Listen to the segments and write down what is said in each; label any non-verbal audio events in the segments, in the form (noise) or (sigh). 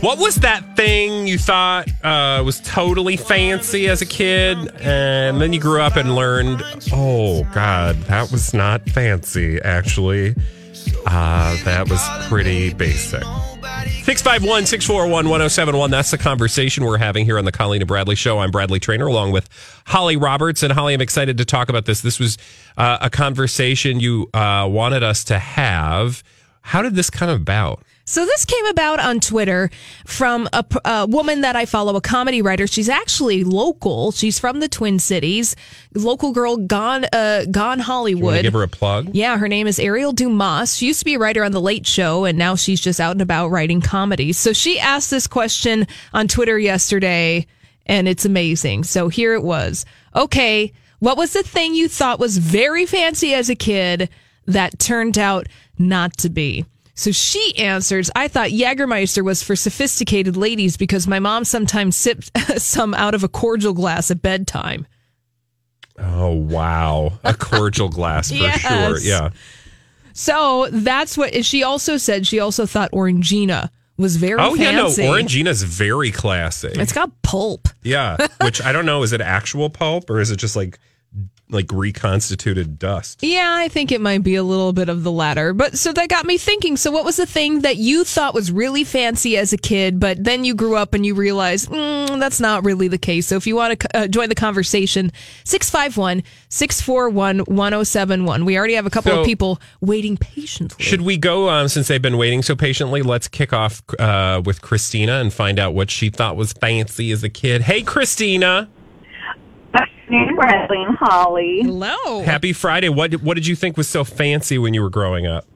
What was that thing you thought uh, was totally fancy as a kid, and then you grew up and learned, oh God, that was not fancy. Actually, uh, that was pretty basic. 651 641 1071. That's the conversation we're having here on the Colleen and Bradley Show. I'm Bradley Traynor along with Holly Roberts. And Holly, I'm excited to talk about this. This was uh, a conversation you uh, wanted us to have. How did this come about? So this came about on Twitter from a, a, woman that I follow, a comedy writer. She's actually local. She's from the Twin Cities. Local girl, gone, uh, gone Hollywood. give her a plug. Yeah, her name is Ariel Dumas. She used to be a writer on the Late Show, and now she's just out and about writing comedy. So she asked this question on Twitter yesterday, and it's amazing. So here it was. Okay, what was the thing you thought was very fancy as a kid that turned out not to be? So she answers, I thought Jägermeister was for sophisticated ladies because my mom sometimes sipped (laughs) some out of a cordial glass at bedtime. Oh, wow. A cordial glass for (laughs) Yes. sure. Yeah. So that's what she also said. She also thought Orangina was very Oh, yeah, no. fancy. Orangina's very classy. It's got pulp. yeah. Which I don't know. Is it actual pulp or is it just like like reconstituted dust? Yeah, I think it might be a little bit of the latter. But so that got me thinking. So, what was the thing that you thought was really fancy as a kid, but then you grew up and you realized mm, that's not really the case? So, if you want to uh, join the conversation, 651 641 1071. We already have a couple So- of people waiting patiently. Should we go, um, since they've been waiting so patiently, let's kick off uh, with Christina and find out what she thought was fancy as a kid. Hey, Christina. Afternoon, Bradley and Holly. Hello. Happy Friday. What, what did you think was so fancy when you were growing up?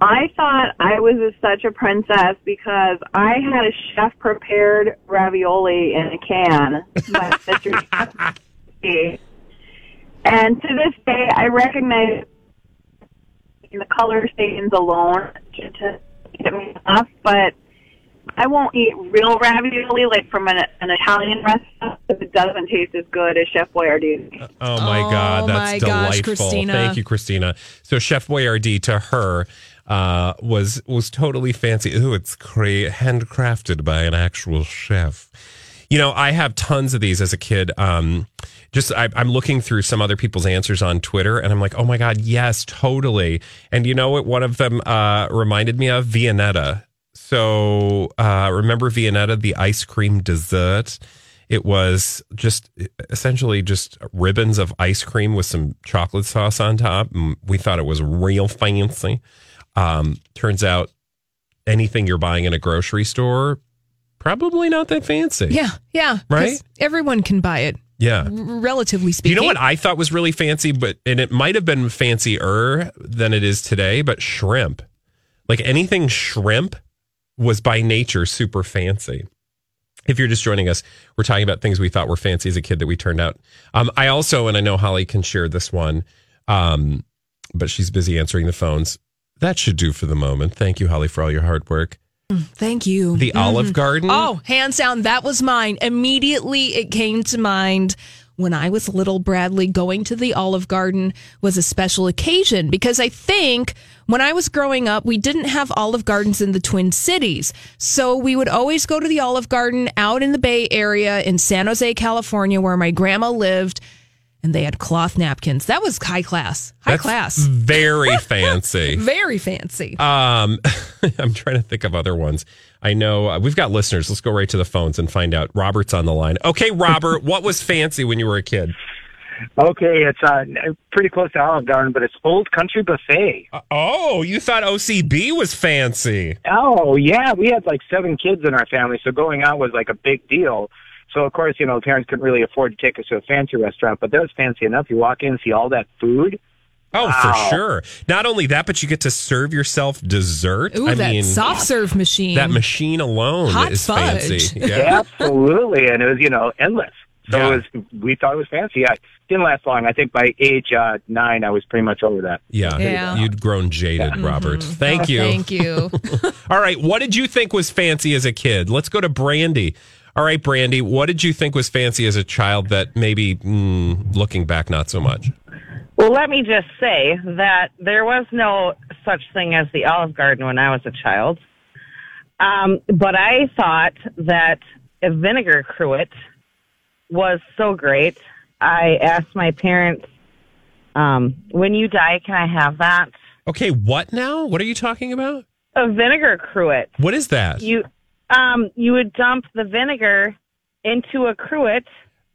I thought I was a, such a princess because I had a chef prepared ravioli in a can. My (laughs) sister, and to this day, I recognize the color stains alone to get me off, but I won't eat real ravioli like from an, an Italian restaurant if it doesn't taste as good as Chef Boyardee. Oh my Oh God, that's my gosh, delightful. Christina. Thank you, Christina. So Chef Boyardee to her uh, was was totally fancy. Ooh, it's cra- handcrafted by an actual chef. You know, I have tons of these as a kid. Um, just I, I'm looking through some other people's answers on Twitter, and I'm like, oh my god, yes, totally. And you know what? One of them uh, reminded me of Viennetta. So uh, remember Viennetta, the ice cream dessert? It was just essentially just ribbons of ice cream with some chocolate sauce on top. And we thought it was real fancy. Um, turns out anything you're buying in a grocery store, probably not that fancy. Yeah, yeah. Right? Everyone can buy it, Yeah. relatively speaking. you know what I thought was really fancy, but and it might have been fancier than it is today, but shrimp. Like anything shrimp was by nature super fancy. If you're just joining us, we're talking about things we thought were fancy as a kid that we turned out. Um, I also, and I know Holly can share this one, um, but she's busy answering the phones. That should do for the moment. Thank you, Holly, for all your hard work. Thank you. The Olive Garden. Oh, hands down, that was mine. Immediately, it came to mind when I was little. Bradley going to the Olive Garden was a special occasion because I think when I was growing up, we didn't have Olive Gardens in the Twin Cities, so we would always go to the Olive Garden out in the Bay Area in San Jose, California, where my grandma lived. And they had cloth napkins. That was high class. High That's class. Very (laughs) fancy. Very fancy. Um, (laughs) I'm trying to think of other ones. I know uh, we've got listeners. Let's go right to the phones and find out. Robert's on the line. Okay, Robert, (laughs) what was fancy when you were a kid? Okay, it's uh, pretty close to Olive Garden, but it's Old Country Buffet. Uh, oh, you thought OCB was fancy? Oh, yeah. We had like seven kids in our family, so going out was like a big deal. So, of course, you know, parents couldn't really afford to take us to a fancy restaurant, but that was fancy enough. You walk in and see all that food. Oh, Wow. for sure. Not only that, but you get to serve yourself dessert. Ooh, I that mean, soft serve machine. that machine alone Hot is fudge. fancy. (laughs) Yeah. Absolutely. And it was, you know, endless. So Yeah. it was, we thought it was fancy. I didn't last long. I think by age uh, nine, I was pretty much over that. Yeah. Yeah. You'd grown jaded, Robert. Thank Oh, you. Thank you. (laughs) All right. What did you think was fancy as a kid? Let's go to Brandy. All right, Brandy, what did you think was fancy as a child that maybe mm, looking back, not so much? Well, let me just say that there was no such thing as the Olive Garden when I was a child. Um, but I thought that a vinegar cruet was so great. I asked my parents, um, when you die, can I have that? Okay, what now? What are you talking about? A vinegar cruet. What is that? You, um, you would dump the vinegar into a cruet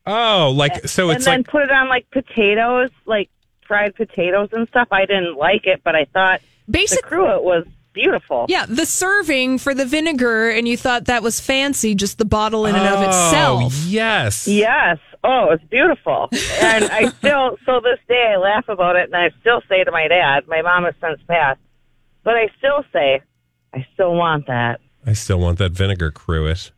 oh, like so it's and it's then like put it on like potatoes, like fried potatoes and stuff. I didn't like it, but I thought the Basic. cruet was beautiful. Yeah, the serving for the vinegar, and you thought that was fancy, just the bottle in and of Oh, itself. Yes. Yes. Oh, it's beautiful. And I (laughs) still, so this day I laugh about it and I still say to my dad, my mom has since passed, but I still say, I still want that. I still want that vinegar cruet.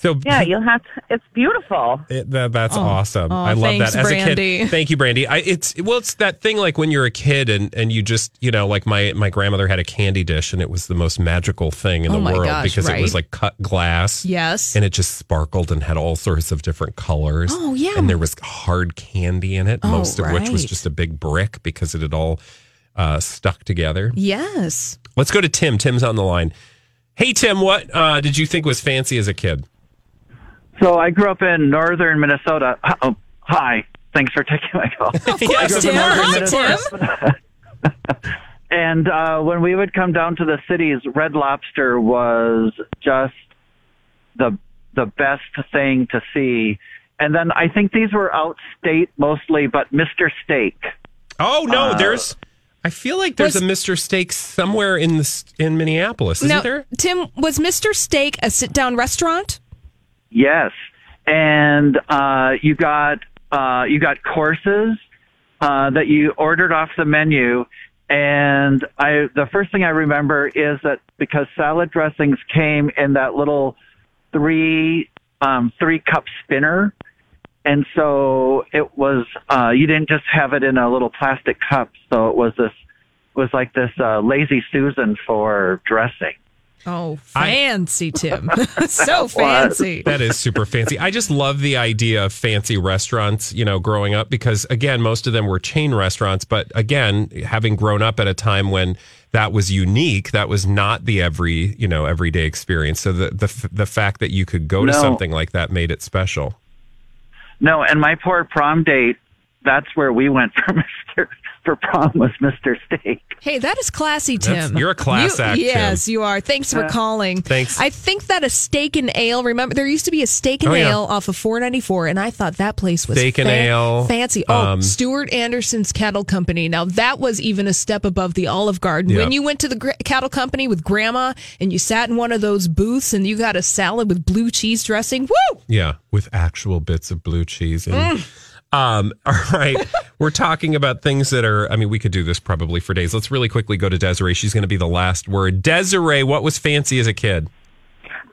So Yeah, you'll have to, it's beautiful. It, that, that's awesome. Oh, I love thanks, that as a kid. (laughs) Thank you, Brandy. I, it's well, it's that thing like when you're a kid and and you just you know like my my grandmother had a candy dish and it was the most magical thing in Oh the world gosh, because it was like cut glass. Yes. And it just sparkled and had all sorts of different colors. Oh, yeah. And there was hard candy in it, Oh, most of which was just a big brick because it had all uh, stuck together. Yes. Let's go to Tim. Tim's on the line. Hey Tim, what uh, did you think was fancy as a kid? So I grew up in northern Minnesota. Oh, hi. Thanks for taking my call. (laughs) Of course, Yes, Tim. of Hi, Tim. (laughs) and uh, when we would come down to the cities, Red Lobster was just the the best thing to see. And then I think these were outstate mostly, but Mr. Steak. Oh no, Uh, there's. I feel like there's Was- a Mr. Steak somewhere in this in Minneapolis, isn't Now, there? Tim, was Mr. Steak a sit down restaurant? Yes, and uh, you got uh, you got courses uh, that you ordered off the menu. And I, the first thing I remember is that because salad dressings came in that little three um, three cup spinner, and so it was uh, you didn't just have it in a little plastic cup. So it was this was like this uh, lazy Susan for dressing. Oh, I- fancy, Tim. (laughs) (laughs) so fancy. That is super fancy. I just love the idea of fancy restaurants, you know, growing up because again, most of them were chain restaurants, but again, having grown up at a time when that was unique, that was not the every, you know, everyday experience. So the the the fact that you could go to something like that made it special. No, and my poor prom date, that's where we went for (laughs) Mr. for prom was Mr. Steak. Hey, that is classy, That's- Tim. you're a class You- act, Tim. Yes, you are. Thanks for calling. Thanks. I think that a steak and ale. Remember, there used to be a steak and Oh, yeah. ale off of 494, and I thought that place was Steak and ale, fancy. Oh, um, Stuart Anderson's Cattle Company. Now that was even a step above the Olive Garden. Yeah. When you went to the gr- Cattle Company with Grandma and you sat in one of those booths and you got a salad with blue cheese dressing. Woo! Yeah, with actual bits of blue cheese. And, Mm. Um, (laughs) all right, we're talking about things that are. I mean, we could do this probably for days. Let's really quickly go to Desiree. She's going to be the last word. Desiree, what was fancy as a kid?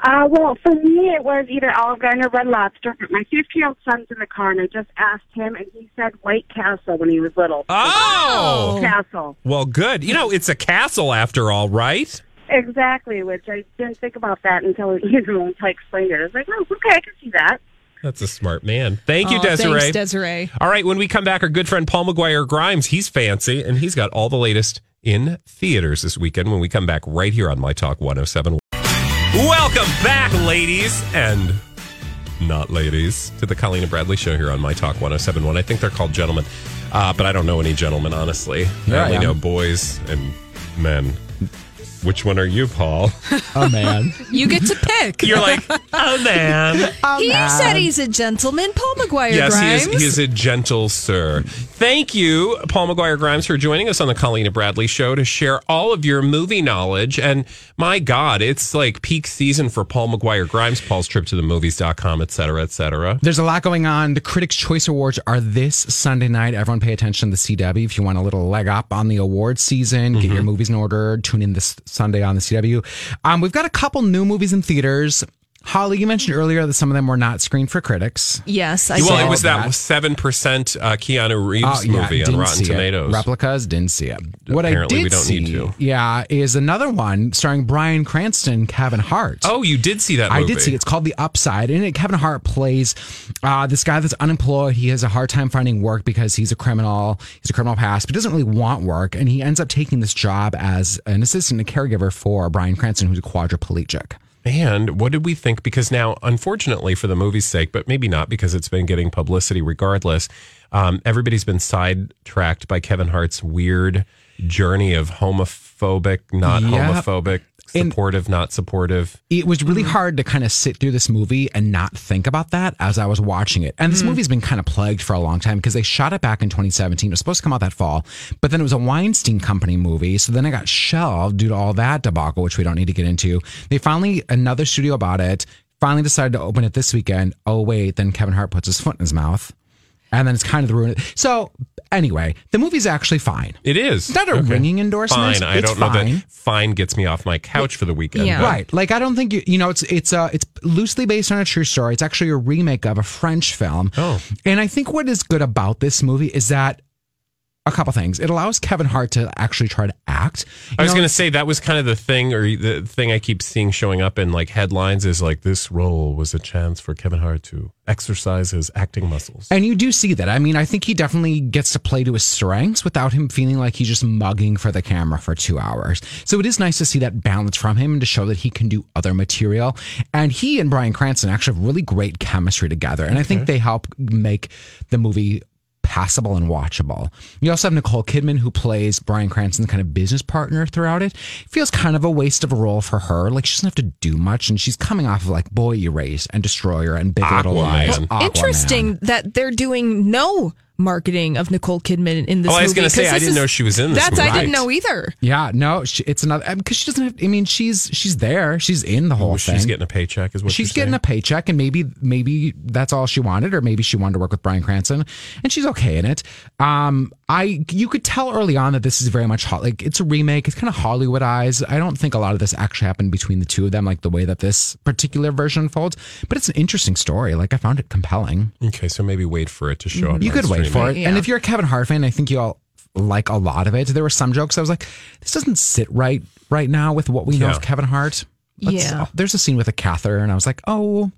Uh, well, for me, it was either Olive Garden or Red Lobster. But my 50-year-old son's in the car, and I just asked him, and he said White Castle when he was little. Oh, Castle. well, good. You know, it's a castle after all, right? Exactly, which I didn't think about that until, (laughs) you know, until I explained it. I was like, oh, okay, I can see that. That's a smart man. Thank you, Aw, Desiree. Thanks, Desiree. All right, when we come back, our good friend Paul McGuire Grimes, he's fancy, and he's got all the latest in theaters this weekend when we come back right here on My Talk 107. Welcome back, ladies and not ladies, to the Colleen and Bradley show here on My Talk 1071. I think they're called gentlemen, uh, but I don't know any gentlemen, honestly. Yeah, I only yeah. know boys and men. Which one are you, Paul? (laughs) Oh man. You get to pick. You're like, oh man. he said he's a gentleman. Paul McGuire Yes, Grimes. he he is a gentle sir. Thank you, Paul McGuire Grimes, for joining us on the Colleen Bradley show to share all of your movie knowledge. And my God, it's like peak season for Paul McGuire Grimes, Paul's trip to the movies.com, et cetera, et cetera. There's a lot going on. The Critics' Choice Awards are this Sunday night. Everyone pay attention to the CW if you want a little leg up on the awards season. Get your mm-hmm. movies in order. Tune in this Sunday on the CW. Um, we've got a couple new movies in theaters. Holly, you mentioned earlier that some of them were not screened for critics. yes, I saw well, saw it was that that. seven percent uh, Keanu Reeves Oh, yeah, movie on Rotten see it. Tomatoes. Replicas didn't see it. What Apparently I did we don't see, need to. yeah, is another one starring Bryan Cranston, Kevin Hart. Oh, you did see that? I did see. it. It's called The Upside. In it, Kevin Hart plays uh, this guy that's unemployed. He has a hard time finding work because he's a criminal. He's a criminal past, but doesn't really want work. And he ends up taking this job as an assistant and caregiver for Bryan Cranston, who's a quadriplegic. And what did we think? Because now, unfortunately, for the movie's sake, but maybe not because it's been getting publicity regardless, um, everybody's been sidetracked by Kevin Hart's weird journey of homophobic, not Yep. homophobic, And- supportive, not supportive. It was really mm. hard to kind of sit through this movie and not think about that as I was watching it. And this mm. movie's been kind of plagued for a long time because they shot it back in 2017. It was supposed to come out that fall, but then it was a Weinstein Company movie. So then it got shelved due to all that debacle, which we don't need to get into. They finally, another studio bought it, finally decided to open it this weekend. Oh, wait, then Kevin Hart puts his foot in his mouth. And then it's kind of the ruin. So anyway, the movie's actually fine. It is. It's not a ringing endorsement. Fine. I don't know that fine gets me off my couch for the weekend. Yeah. but- Right. Like I don't think you you know it's it's uh it's loosely based on a true story. It's actually a remake of a French film. Oh. And I think what is good about this movie is that a couple things. It allows Kevin Hart to actually try to act. You I was going to say that was kind of the thing, or the thing I keep seeing showing up in like headlines is like this role was a chance for Kevin Hart to exercise his acting muscles. and you do see that. I mean, I think he definitely gets to play to his strengths without him feeling like he's just mugging for the camera for two hours. So it is nice to see that balance from him and to show that he can do other material. And he and Bryan Cranston actually have really great chemistry together. And I think they help make the movie passable and watchable. You also have Nicole Kidman who plays Bryan Cranston's kind of business partner throughout it. it. Feels kind of a waste of a role for her. Like she doesn't have to do much and she's coming off of like Boy Erased and Destroyer and Big Little Aquaman. Lies. Well, Interesting that they're doing no marketing of Nicole Kidman in this Oh, I was gonna say, 'cause I didn't is- know she was in this That's movie. I didn't know either. Yeah, no, she, it's another because she doesn't have. I mean, she's she's there. She's in the whole Oh, thing. she's getting a paycheck, is what she's you're getting saying? a paycheck, and maybe maybe that's all she wanted, or maybe she wanted to work with Bryan Cranston, and she's okay in it. Um, I you could tell early on that this is very much Hol- like it's a remake. It's kind of Hollywoodized. I don't think a lot of this actually happened between the two of them, like the way that this particular version unfolds. But it's an interesting story. Like I found it compelling. Okay, so maybe wait for it to show up. You could wait for streaming. it. And if you're a Kevin Hart fan, I think you all like a lot of it. There were some jokes I was like, this doesn't sit right right now with what we know Yeah. of Kevin Hart. Yeah. There's a scene with a catheter, and I was like, oh,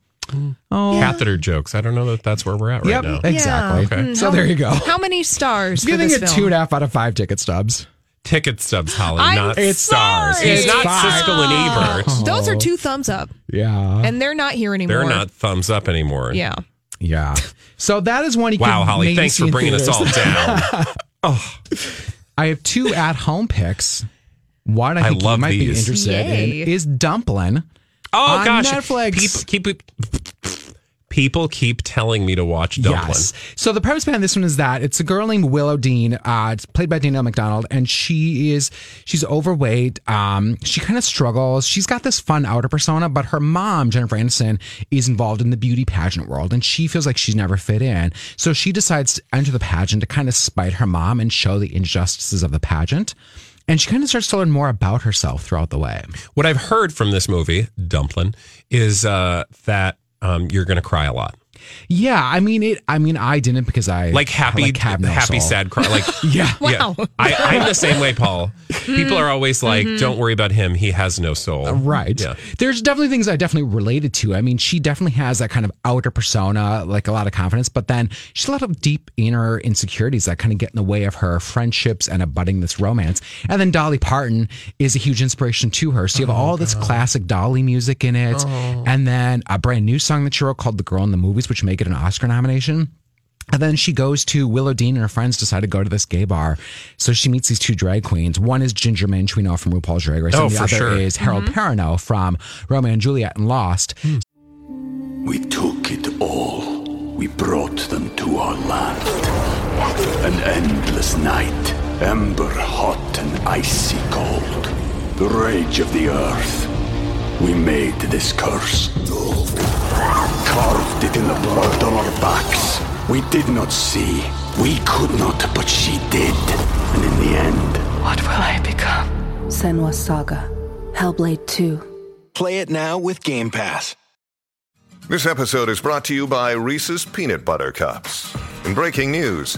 oh, Catheter jokes. I don't know that that's where we're at right Yep, now. exactly. Okay. So there you go. How many stars? for Giving this it film? two and a half out of five ticket stubs. Ticket stubs, Holly, I'm not It's- stars. sorry. He's not It's Siskel and Ebert. Oh. Those are two thumbs up, Yeah, and they're not here anymore. They're not thumbs up anymore. Yeah. yeah. So that is one. You Wow, can Holly, maybe thanks for in bringing us all theaters. down. (laughs) Oh. I have two at home picks. One I I think love you might be interested Yay. in is Dumplin'. Oh on gosh, Netflix. People keep people keep telling me to watch Dumplin'. Yes. So the premise behind this one is that it's a girl named Willow Dean. Uh, it's played by Danielle Macdonald, and she is she's overweight. Um, she kind of struggles. She's got this fun outer persona, but her mom Jennifer Aniston is involved in the beauty pageant world, and she feels like she's never fit in. So she decides to enter the pageant to kind of spite her mom and show the injustices of the pageant. And she kind of starts to learn more about herself throughout the way. What I've heard from this movie, Dumplin', is uh, that um, you're going to cry a lot. Yeah, I mean it. I mean, I didn't because I Like happy, like, no happy, soul. sad cry. Like (laughs) Yeah. yeah. I, I'm the same way, Paul. People are always like, Mhm. "Don't worry about him; he has no soul." Right. Yeah. There's definitely things I definitely related to. I mean, she definitely has that kind of outer persona, like a lot of confidence, but then she's a lot of deep inner insecurities that kind of get in the way of her friendships and abutting this romance. And then Dolly Parton is a huge inspiration to her. So you have all this classic Dolly music in it, and then a brand new song that she wrote called The Girl in the Movies, which make it an Oscar nomination. And then she goes to Willow Dean and her friends decide to go to this gay bar. So she meets these two drag queens. One is Ginger Minj, we know from RuPaul's Drag Race. Oh, and the for other sure. is Harold mm-hmm. Perrineau from Romeo and Juliet and Lost. We took it all. We brought them to our land. An endless night, ember hot and icy cold. The rage of the earth. We made this curse. Carved it in the blood on our backs. We did not see. We could not, but she did. And in the end, What will I become? Senua Saga. Hellblade 2. Play it now with Game Pass. This episode is brought to you by Reese's Peanut Butter Cups. In breaking news,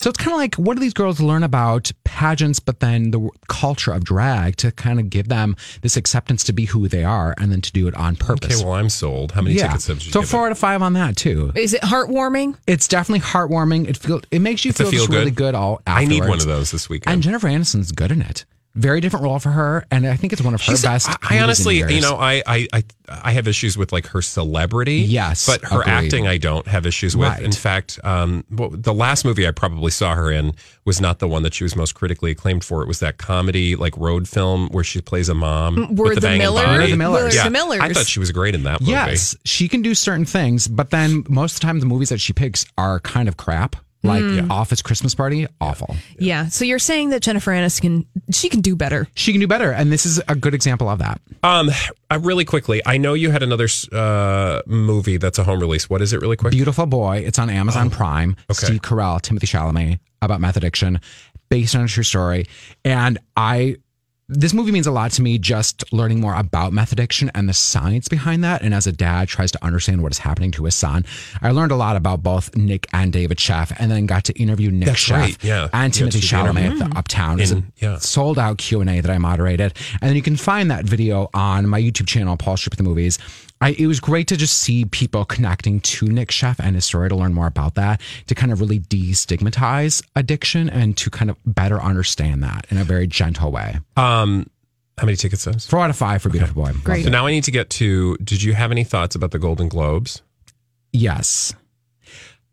So it's kind of like, what do these girls learn about pageants, but then the culture of drag to kind of give them this acceptance to be who they are and then to do it on purpose? Okay, well, I'm sold. How many yeah. tickets have you So given? four out of five on that too. Is it heartwarming? It's definitely heartwarming. It feel it makes you It's feel, feel just really good? good all I need one of those this weekend. And Jennifer Aniston's good in it. Very different role for her, and I think it's one of her She's- best. I, I honestly, years. you know, I, I, I, I have issues with like her celebrity. Yes, but her agreed. acting, I don't have issues with. Right. In fact, um, the last movie I probably saw her in was not the one that she was most critically acclaimed for. It was that comedy, like road film, where she plays a mom. We're the, the banging Millers? the Millers. Yeah, The Millers. I thought she was great in that movie. Yes, she can do certain things, but then most of the time the movies that she picks are kind of crap. Like Mm. Office Christmas Party, awful. Yeah. So you're saying that Jennifer Aniston she can do better. She can do better, and this is a good example of that. Um, uh, really quickly, I know you had another uh, movie that's a home release. What is it, really quick? Beautiful Boy. It's on Amazon Prime. Oh, okay. Steve Carell, Timothée Chalamet about meth addiction, based on a true story. And I, this movie means a lot to me. Just learning more about meth addiction and the science behind that. And as a dad tries to understand what is happening to his son, I learned a lot about both Nick and David Sheff, and then got to interview Nick That's Sheff right, yeah. and You got Timothée to the Chalamet at the mm-hmm. Uptown. It's a In- yeah. sold out Q and A that I moderated, and then you can find that video on my YouTube channel, Paul Strip the Movies. I, it was great to just see people connecting to Nick Sheff and his story to learn more about that, to kind of really destigmatize addiction and to kind of better understand that in a very gentle way. Um, how many tickets? Those? Four out of five for Beautiful Boy. Great. So now I need to get to. Did you have any thoughts about the Golden Globes? Yes.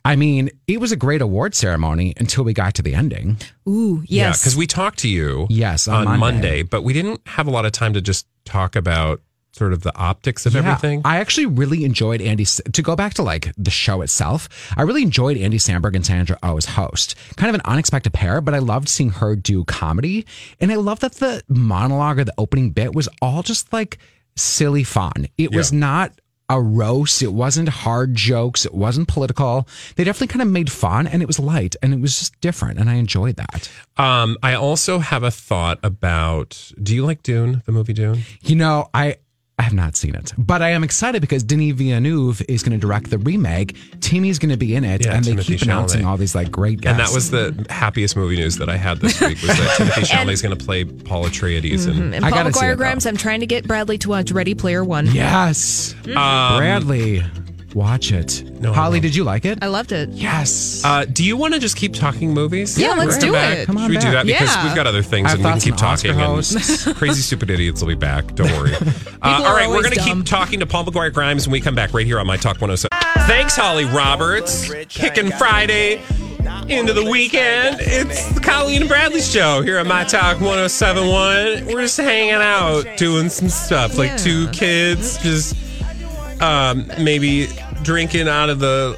I mean, it was a great award ceremony until we got to the ending. Ooh, Yeah, yes. because we talked to you. Yes, on on, Monday. Monday. but we didn't have a lot of time to just talk about sort of the optics of Yeah, everything. I actually really enjoyed Andy. To go back to like the show itself, I really enjoyed Andy Samberg and Sandra Oh as host. Kind of an unexpected pair, but I loved seeing her do comedy, and I love that the monologue or the opening bit was all just like silly fun. It was not a roast. It wasn't hard jokes. It wasn't political. They definitely kind of made fun, and it was light, and it was just different, and I enjoyed that. Um, I also have a thought about. Do you like Dune, the movie Dune? You know, I I have not seen it, but I am excited because Denis Villeneuve is going to direct the remake. Timmy's going to be in it, Yeah, and they Timothy keep announcing all these like great guests. And that was the happiest movie news that I had this week was that Timothée (laughs) Chalamet is going to play Paul Atreides. And, and I Paul gotta see McGuire it. Grimes, I'm trying to get Bradley to watch Ready Player One. yes, Um, Bradley, watch it. No, Holly, did you like it? I loved it. yes. Uh, do you want to just keep talking movies? Yeah, let's do back. it. Come on Should we do back. that? Because Yeah. we've got other things I and we can thoughts keep on talking. Oscar And (laughs) crazy stupid idiots will be back. Don't worry. (laughs) uh, are all right, we're always going to dumb. keep talking to Paul McGuire Grimes when we come back right here on My Talk 107. Thanks, Holly Roberts. Kicking Friday into the weekend. It's the Colleen and Bradley show here on My Talk 1071. We're just hanging out, doing some stuff like two kids just um, maybe drinking out of the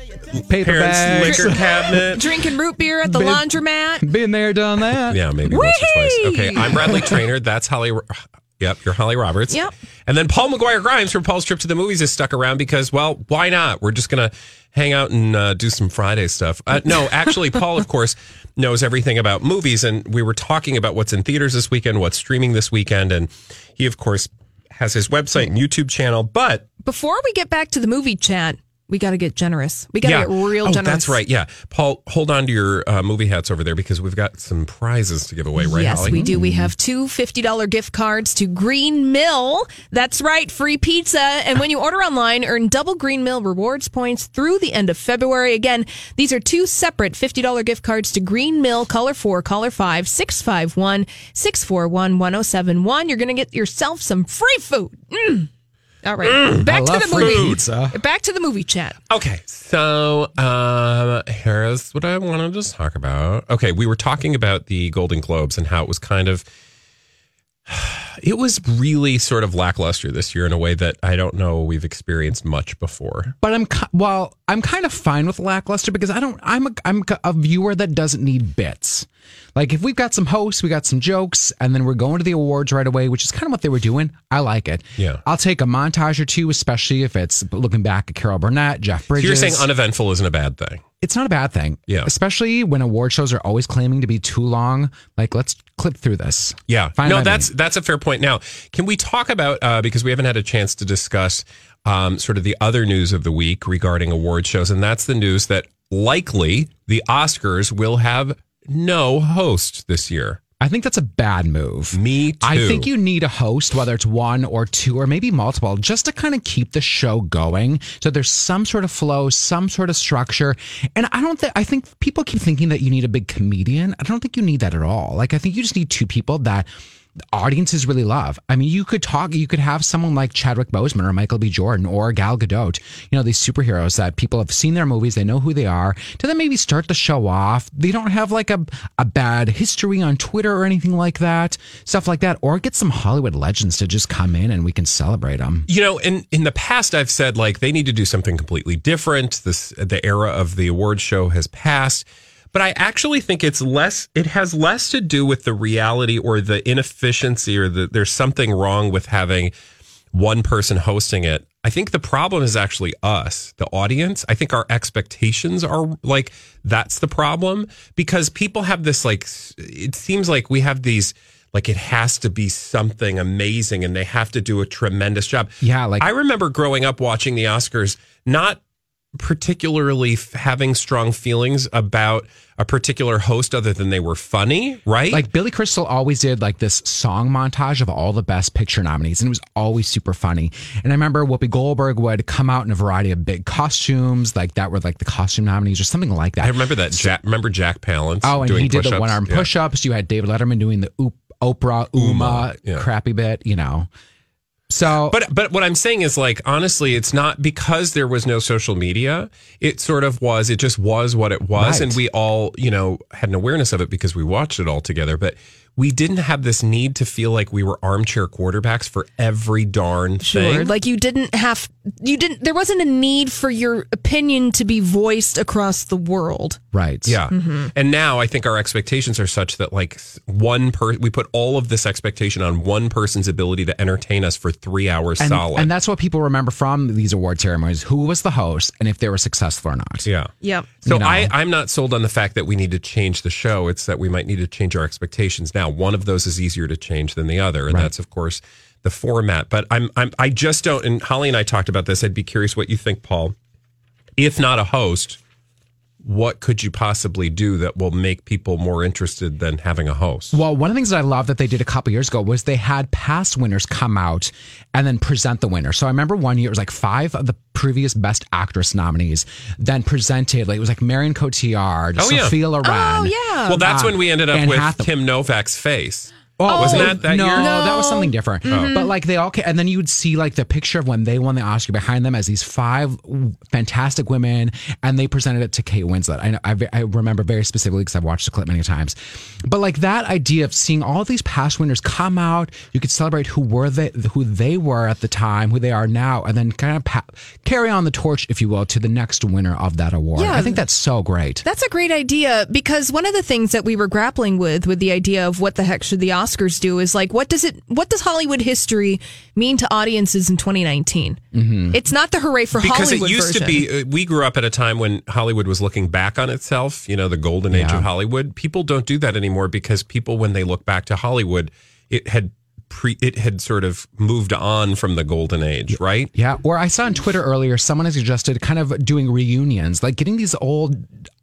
Paper parents' bags. liquor (laughs) cabinet. Drinking root beer at the Been- laundromat. Been there, done that. Yeah, maybe once or twice. Whee! Okay, I'm Bradley Traynor. That's Holly. Yep, you're Holly Roberts. Yep. And then Paul McGuire Grimes from Paul's Trip to the Movies is stuck around because, well, why not? We're just going to hang out and uh, do some Friday stuff. Uh, no, actually, Paul, of course, knows everything about movies. And we were talking about what's in theaters this weekend, what's streaming this weekend. And he, of course, has his website and YouTube channel. But Before we get back to the movie chat, we got to get generous. We got to yeah. get real oh, generous. That's right. Yeah. Paul, hold on to your uh, movie hats over there because we've got some prizes to give away, right, yes, Holly? we do. We have two $50 gift cards to Green Mill. That's right, free pizza. And when you order online, earn double Green Mill rewards points through the end of February. Again, these are two separate $50 gift cards to Green Mill, caller 4, caller 5, 651 641 1071. You're going to get yourself some free food. Mm. All right. Mm, back to the movie. pizza. Back to the movie chat. Okay, so um, here's what I wanted to talk about. Okay, we were talking about the Golden Globes and how it was kind of, it was really sort of lackluster this year in a way that I don't know we've experienced much before. But I'm well, I'm kind of fine with lackluster because I don't. I'm a, I'm a viewer that doesn't need bits. Like if we've got some hosts, we got some jokes, and then we're going to the awards right away, which is kind of what they were doing. I like it. Yeah. I'll take a montage or two, especially if it's looking back at Carol Burnett, Jeff So Bridges. you're saying uneventful isn't a bad thing? It's not a bad thing. Yeah. Especially when award shows are always claiming to be too long. Like let's clip through this. Yeah. Fine no, that's that's a fair point. Now, can we talk about uh, because we haven't had a chance to discuss um, sort of the other news of the week regarding award shows, and that's the news that likely the Oscars will have no host this year. I think that's a bad move. Me too. I think you need a host, whether it's one or two or maybe multiple, just to kind of keep the show going. So there's some sort of flow, some sort of structure. And I don't think, I think people keep thinking that you need a big comedian. I don't think you need that at all. Like, I think you just need two people that audiences really love. I mean, you could talk, you could have someone like Chadwick Boseman or Michael B. Jordan or Gal Gadot, you know, these superheroes that people have seen their movies, they know who they are, to then maybe start the show off. They don't have like a, a bad history on Twitter or anything like that, stuff like that, or get some Hollywood legends to just come in and we can celebrate them. You know, in in the past, I've said like they need to do something completely different. This the era of the award show has passed, but I actually think it's less. It has less to do with the reality or the inefficiency or the there's something wrong with having one person hosting it. I think the problem is actually us, the audience. I think our expectations are like that's the problem because people have this like it seems like we have these like it has to be something amazing and they have to do a tremendous job. Yeah, like I remember growing up watching the Oscars, not particularly f- having strong feelings about a particular host other than they were funny, right? Like Billy Crystal always did like this song montage of all the best picture nominees, and it was always super funny. And I remember Whoopi Goldberg would come out in a variety of big costumes, like that were like the costume nominees or something like that. I remember that. Jack, remember Jack Palance? Oh, and doing he did the push-ups? one arm Yeah. push ups. You had David Letterman doing the oop, Oprah Uma, Uma, yeah. crappy bit, you know. So, But but what I'm saying is like honestly, it's not because there was no social media. It sort of was. It just was what it was, Right. and we all you know had an awareness of it because we watched it all together. But we didn't have this need to feel like we were armchair quarterbacks for every darn Sure. thing. Like you didn't have, you didn't, there wasn't a need for your opinion to be voiced across the world. right. Yeah. Mm-hmm. And now I think our expectations are such that like one per we put all of this expectation on one person's ability to entertain us for three hours And, solid. and that's what people remember from these award ceremonies who was the host and if they were successful or not. yeah. Yep. So You know. I, I'm not sold on the fact that we need to change the show. It's that we might need to change our expectations. Now, one of those is easier to change than the other, and Right. that's of course the format. But I'm, I'm I just don't. And Holly and I talked about this. I'd be curious what you think, Paul. If not a host, what could you possibly do that will make people more interested than having a host? Well, one of the things that I love that they did a couple years ago was they had past winners come out and then present the winner. So I remember one year it was like five of the previous Best Actress nominees then presented. Like it was like Marion Cotillard, Oh, yeah. Sophia Loren. Oh, yeah. Well, that's Um, when we ended up Anne with Hathaway. Kim Novak's face. Oh, wasn't that that no, year? that was something different. Mhm. But like they all, ca- and then you would see like the picture of when they won the Oscar behind them as these five fantastic women, and they presented it to Kate Winslet. I know, I, I remember very specifically because I've watched the clip many times. But like that idea of seeing all these past winners come out, you could celebrate who were they, who they were at the time, who they are now, and then kind of pa- carry on the torch, if you will, to the next winner of that award. Yeah. I think that's so great. That's a great idea because one of the things that we were grappling with with the idea of what the heck should the Oscars do is like what does it what does Hollywood history mean to audiences in 2019? Mhm. It's not the hooray for because Hollywood it used to be uh, we grew up at a time when hollywood was looking back on itself you know the golden age Yeah. of hollywood people don't do that anymore because people when they look back to hollywood it had pre it had sort of moved on from the golden age right? Yeah. Or I saw on Twitter earlier, someone has suggested kind of doing reunions, like getting these old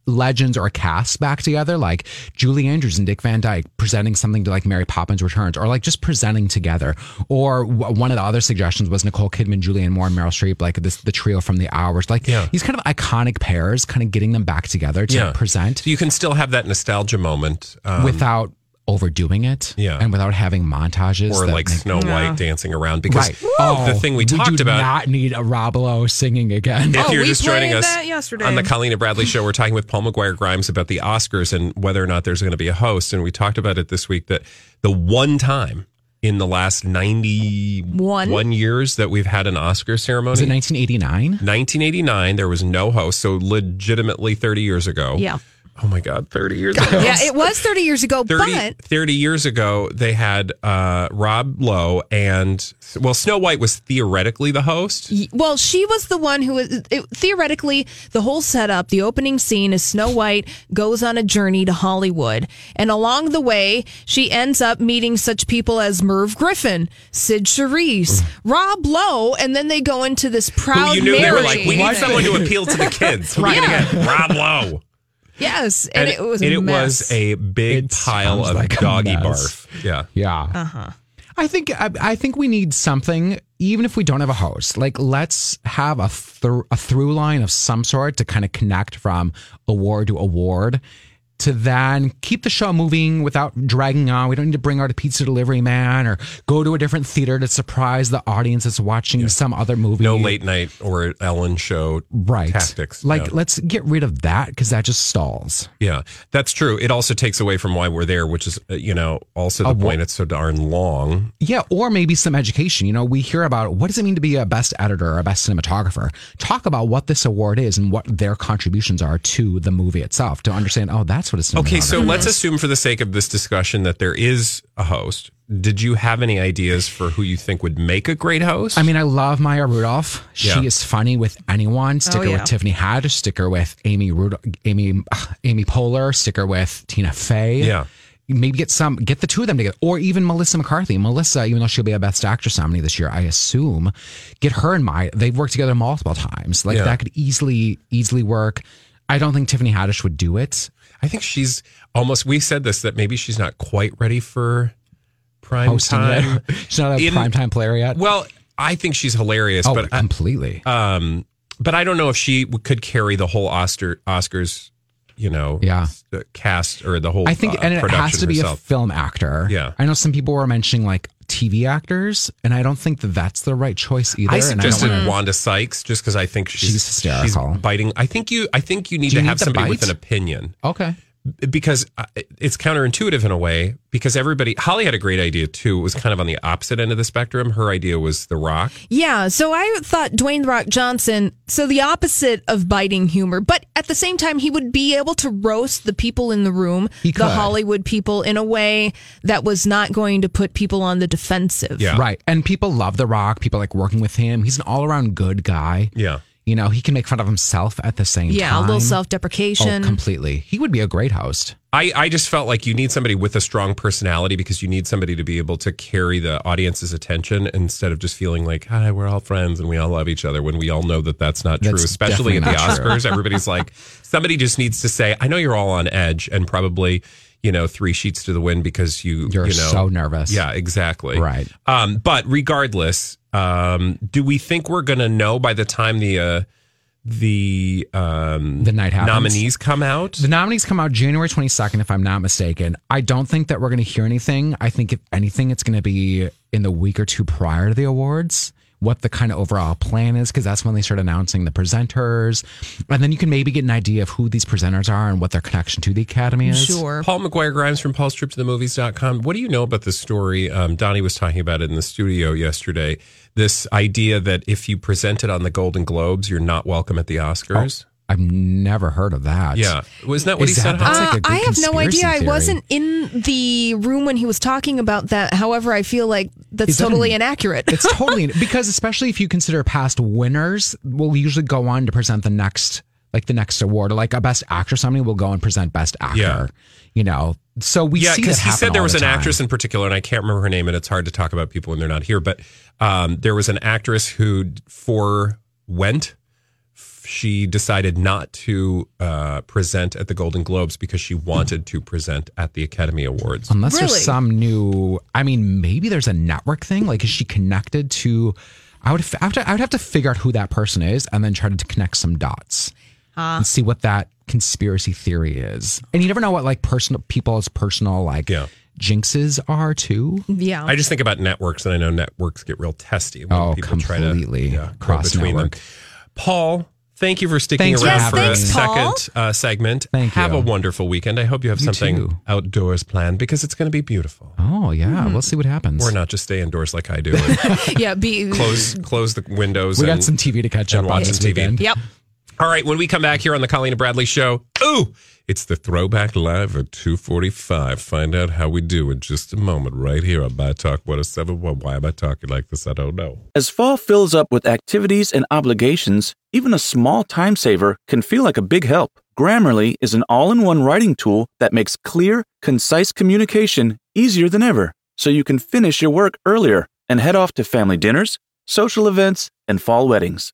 legends or casts back together, like Julie Andrews and Dick Van Dyke presenting something to like Mary Poppins Returns, or like just presenting together. Or w- one of the other suggestions was Nicole Kidman, Julianne Moore, and Meryl Streep, like this the trio from The Hours, like these kind of iconic pairs, kind of getting them back together to present. So you can still have that nostalgia moment um, without overdoing it, Yeah. and without having montages or that like make- snow white dancing around because Right. Oh, the thing we, talked do about not need a Rob Lowe singing again. If you're just joining us yesterday. on the Colleen Bradley show, we're talking with Paul McGuire Grimes about the Oscars and whether or not there's going to be a host. And we talked about it this week that the one time in the last 91 One? years that we've had an Oscar ceremony. Was it 1989? 1989, there was no host. So legitimately 30 years ago. Yeah. Oh my God, 30 years ago. Yeah, it was 30 years ago, 30, but 30 years ago, they had uh, Rob Lowe and, well, Snow White was theoretically the host. Well, she was the one who was it, theoretically the whole setup. The opening scene is Snow White goes on a journey to Hollywood, and along the way, she ends up meeting such people as Merv Griffin, Cyd Charisse, Rob Lowe, and then they go into this proud Who you knew they were marriage. like, we need someone to appeal to the kids. Who are we going to get? Rob Lowe. Yes, and, it was a it mess. was a big pile of like doggy barf. Yeah. Yeah. Uh huh. I think I, I think we need something, even if we don't have a host. Like, let's have a thr a through line of some sort to kind of connect from award to award, to then keep the show moving without dragging on. We don't need to bring out a pizza delivery man or go to a different theater to surprise the audience that's watching some other movie. No late night or Ellen show right tactics. Like, Yeah. let's get rid of that because that just stalls. Yeah, that's true. It also takes away from why we're there, which is, uh, you know, also the A point. It's so darn long. Yeah, or maybe some education. You know, we hear about what does it mean to be a best editor or a best cinematographer. Talk about what this award is and what their contributions are to the movie itself to understand. Oh, that's what it's. Okay, so let's assume for the sake of this discussion that there is a host. Did you have any ideas for who you think would make a great host? I mean, I love Maya Rudolph. She Yeah. is funny with anyone. Oh, Stick her yeah. with Tiffany Haddish. Stick her with Amy Rudolph, Amy (sighs) Amy Poehler. Stick her with Tina Fey. Yeah. Maybe get some, get the two of them together, or even Melissa McCarthy. Melissa, even though she'll be a Best Actress nominee this year, I assume, get her and Maya. They've worked together multiple times. Like Yeah. that could easily, easily work. I don't think Tiffany Haddish would do it. I think she's almost. We said this that maybe she's not quite ready for prime Hosting time. yet. (laughs) She's not a In- primetime player yet. Well, I think she's hilarious, Oh, but I- completely. um, but I don't know if she could carry the whole Oscar Oscars, you know, Yeah. uh, cast or the whole. I think, uh, and it has to be herself. a film actor. Yeah. I know some people were mentioning like TV actors, and I don't think that that's the right choice either. I suggested wanna- Wanda Sykes just because I think she's, She's hysterical. biting. I think you. I think you need Do to you have need somebody with an opinion Okay. Because uh, it's counterintuitive in a way. Because everybody, Holly had a great idea too. It was kind of on the opposite end of the spectrum. Her idea was The Rock. Yeah, so I thought Dwayne The Rock Johnson, so the opposite of biting humor, but at the same time, he would be able to roast the people in the room, He the. Hollywood people, in a way that was not going to put people on the defensive. Yeah. Right. And people love The Rock. People like working with him. He's an all around good guy. Yeah. You know, he can make fun of himself at the same Yeah, time. a little self deprecation. Oh, deprecation. completely. He would be a great host. I, I just felt like you need somebody with a strong personality because you need somebody to be able to carry the audience's attention instead of just feeling like, hi, we're all friends and we all love each other when we all know that that's not true, especially at the definitely true. Oscars. (laughs) Everybody's like, somebody just needs to say, I know you're all on edge and probably, you know, three sheets to the wind because you, You're you know, so nervous. Yeah, exactly. Right. Um, but regardless, um, do we think we're going to know by the time the, uh, the um, The night happens. nominees come out. The nominees come out January 22nd, if I'm not mistaken. I don't think that we're going to hear anything. I think, if anything, it's going to be in the week or two prior to the awards, what the kind of overall plan is, because that's when they start announcing the presenters. And then you can maybe get an idea of who these presenters are and what their connection to the Academy is. Sure. Paul McGuire Grimes from Paul's Trip to the Movies.com. What do you know about this story? Um, Donnie was talking about it in the studio yesterday. This idea that if you present it on the Golden Globes, you're not welcome at the Oscars. I've never heard of that. Yeah. Wasn't that what Is he that- said? that's Huh? like a good I have no conspiracy idea. I wasn't in the room when he was talking about that. However, I feel like that's Is that totally an- inaccurate. It's (laughs) totally because especially if you consider past winners will usually go on to present the next like the next award or like a best actor somebody will go and present best actor. Yeah. You know. So we yeah, see because he said there was the an time. actress in particular, and I can't remember her name, and it's hard to talk about people when they're not here. But um, there was an actress who forewent. She decided not to uh, present at the Golden Globes because she wanted to present at the Academy Awards. Unless Really? there's some new I mean maybe there's a network thing like is she connected to I would I would, I would have to figure out who that person is and then try to connect some dots. Ah. and see what that conspiracy theory is. And you never know what like personal people's personal like Yeah. jinxes are too. yeah. I just think about networks, and I know networks get real testy when Oh, people try to completely. yeah, Cross between network. them. Paul, thank you for sticking Thanks around having for a me. Thanks, Paul. second uh, segment. Thank Have you. a wonderful weekend. I hope you have You something too. outdoors planned because it's going to be beautiful. Oh yeah, we'll see what happens. Or not just stay indoors like I do. (laughs) And yeah. Be close close the windows. We and, got some TV to catch and up on watch this some TV. weekend. Yep. All right, when we come back here on the Colleen and Bradley Show, ooh, it's the Throwback Live at 245. Find out how we do in just a moment right here on My Talk 1071. Why am I talking like this? I don't know. As fall fills up with activities and obligations, even a small time saver can feel like a big help. Grammarly is an all in one writing tool that makes clear, concise communication easier than ever, so you can finish your work earlier and head off to family dinners, social events, and fall weddings.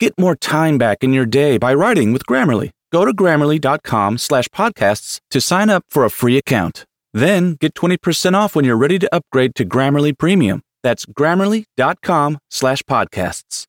Get more time back in your day by writing with Grammarly. Go to grammarly.com slash podcasts to sign up for a free account. Then get 20% off when you're ready to upgrade to Grammarly Premium. That's grammarly.com slash podcasts.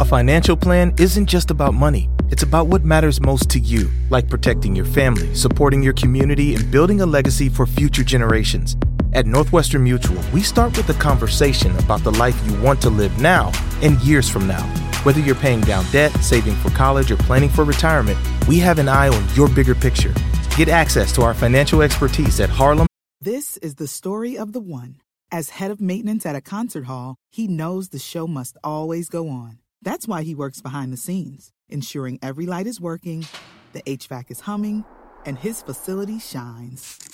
A financial plan isn't just about money. It's about what matters most to you, like protecting your family, supporting your community, and building a legacy for future generations. At Northwestern Mutual, we start with a conversation about the life you want to live now and years from now. Whether you're paying down debt, saving for college, or planning for retirement, we have an eye on your bigger picture. Get access to our financial expertise at Harlem. This is the story of the one. As head of maintenance at a concert hall, he knows the show must always go on. That's why he works behind the scenes, ensuring every light is working, the HVAC is humming, and his facility shines.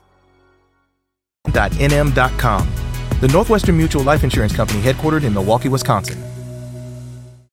The Northwestern Mutual Life Insurance Company, headquartered in Milwaukee, Wisconsin.